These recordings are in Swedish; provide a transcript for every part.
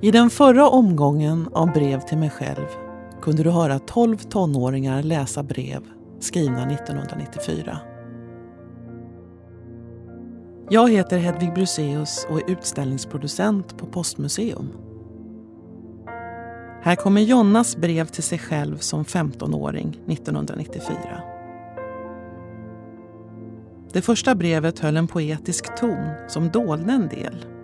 I den förra omgången av Brev till mig själv kunde du höra 12 tonåringar läsa brev skrivna 1994. Jag heter Hedvig Bruseus och är utställningsproducent på Postmuseum. Här kommer Jonnas brev till sig själv som 15-åring 1994. Det första brevet höll en poetisk ton som dolde en del.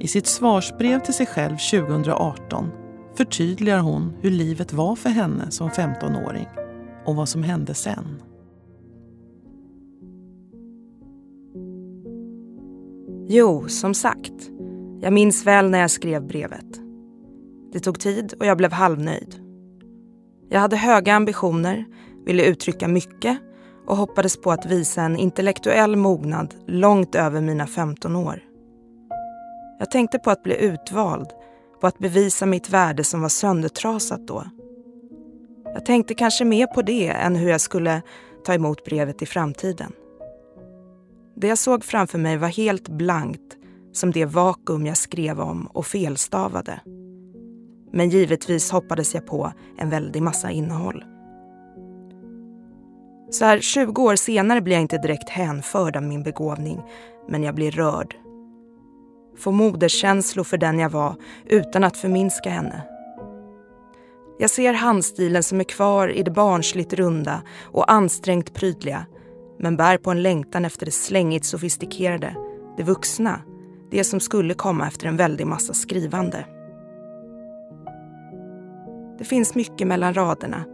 I sitt svarsbrev till sig själv 2018 förtydligar hon hur livet var för henne som 15-åring och vad som hände sen. Jo, som sagt. Jag minns väl när jag skrev brevet. Det tog tid och jag blev halvnöjd. Jag hade höga ambitioner, ville uttrycka mycket och hoppades på att visa en intellektuell mognad långt över mina 15 år. Jag tänkte på att bli utvald, på att bevisa mitt värde som var söndertrasat då. Jag tänkte kanske mer på det än hur jag skulle ta emot brevet i framtiden. Det jag såg framför mig var helt blankt, som det vakuum jag skrev om och felstavade. Men givetvis hoppades jag på en väldig massa innehåll. Så här 20 år senare blir jag inte direkt hänförd av min begåvning, men jag blir rörd. Få moderskänslor för den jag var utan att förminska henne. Jag ser handstilen som är kvar i det barnsligt runda och ansträngt prydliga men bär på en längtan efter det slängigt sofistikerade, det vuxna, det som skulle komma efter en väldig massa skrivande. Det finns mycket mellan raderna,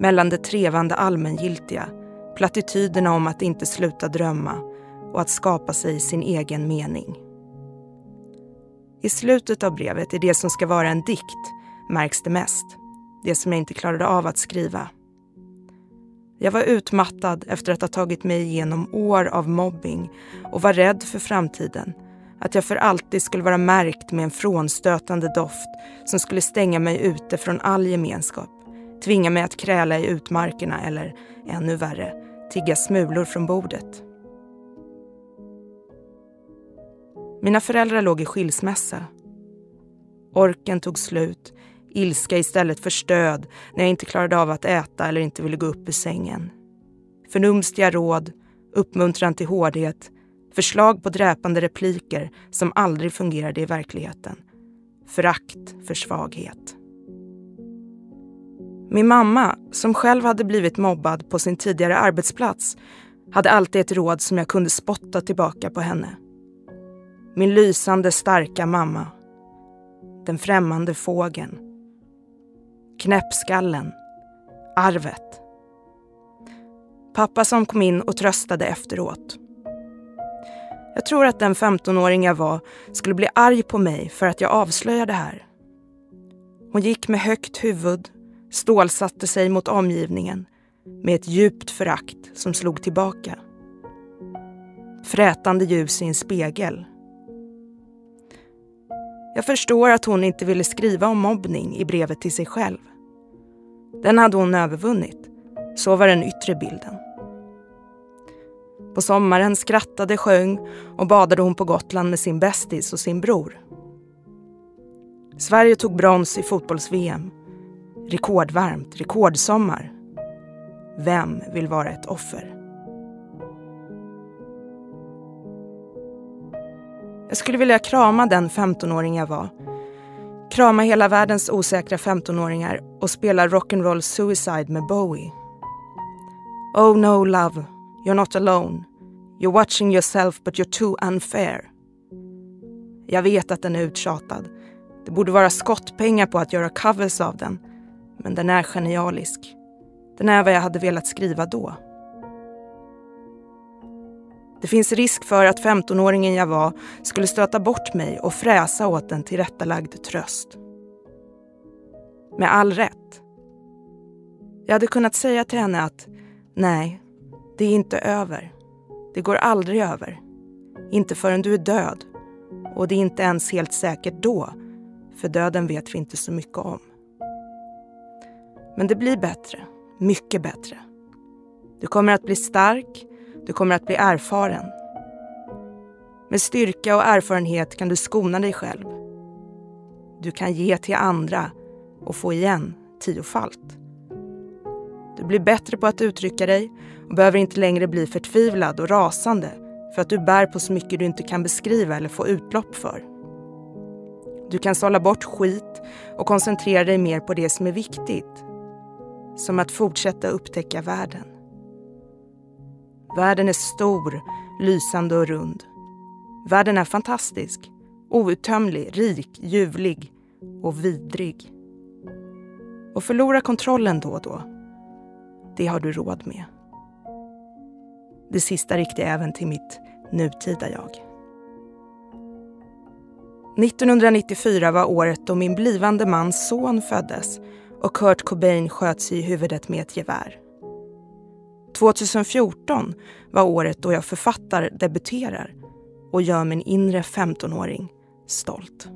mellan det trevande allmängiltiga, plattityderna om att inte sluta drömma och att skapa sig sin egen mening. I slutet av brevet, i det som ska vara en dikt, märks det mest. Det som jag inte klarade av att skriva. Jag var utmattad efter att ha tagit mig igenom år av mobbing och var rädd för framtiden. Att jag för alltid skulle vara märkt med en frånstötande doft som skulle stänga mig ute från all gemenskap. Tvinga mig att kräla i utmarkerna eller, ännu värre, tigga smulor från bordet. Mina föräldrar låg i skilsmässa. Orken tog slut Ilska istället för stöd när jag inte klarade av att äta eller inte ville gå upp ur sängen. Förnumstiga råd, uppmuntran till hårdhet, förslag på dräpande repliker som aldrig fungerade i verkligheten. Förakt för svaghet. Min mamma, som själv hade blivit mobbad på sin tidigare arbetsplats, hade alltid ett råd som jag kunde spotta tillbaka på henne. Min lysande starka mamma. Den främmande fågeln knäppskallen, arvet. Pappa som kom in och tröstade efteråt. Jag tror att den 15-åring jag var skulle bli arg på mig för att jag avslöjade det här. Hon gick med högt huvud, stålsatte sig mot omgivningen med ett djupt förakt som slog tillbaka. Frätande ljus i en spegel. Jag förstår att hon inte ville skriva om mobbning i brevet till sig själv. Den hade hon övervunnit. Så var den yttre bilden. På sommaren skrattade, sjöng och badade hon på Gotland med sin bästis och sin bror. Sverige tog brons i fotbolls-VM. Rekordvarmt, rekordsommar. Vem vill vara ett offer? Jag skulle vilja krama den 15-åring jag var krama hela världens osäkra 15-åringar och spela rock'n'roll suicide med Bowie. Oh no love, you're not alone. You're watching yourself but you're too unfair. Jag vet att den är uttjatad. Det borde vara skottpengar på att göra covers av den. Men den är genialisk. Den är vad jag hade velat skriva då. Det finns risk för att 15-åringen jag var skulle stöta bort mig och fräsa åt en tillrättalagd tröst. Med all rätt. Jag hade kunnat säga till henne att nej, det är inte över. Det går aldrig över. Inte förrän du är död. Och det är inte ens helt säkert då, för döden vet vi inte så mycket om. Men det blir bättre, mycket bättre. Du kommer att bli stark, du kommer att bli erfaren. Med styrka och erfarenhet kan du skona dig själv. du kan ge till andra och få igen tiofalt. Du blir bättre på att uttrycka dig och behöver inte längre bli förtvivlad och rasande för att du bär på så mycket du inte kan beskriva eller få utlopp för. Du kan sålla bort skit och koncentrera dig mer på det som är viktigt. Som att fortsätta upptäcka världen. Världen är stor, lysande och rund. Världen är fantastisk, outtömlig, rik, ljuvlig och vidrig. Och förlora kontrollen då och då, det har du råd med. Det sista riktar jag även till mitt nutida jag. 1994 var året då min blivande mans son föddes och Kurt Cobain sköts i huvudet med ett gevär. 2014 var året då jag författar debuterar och gör min inre 15-åring stolt.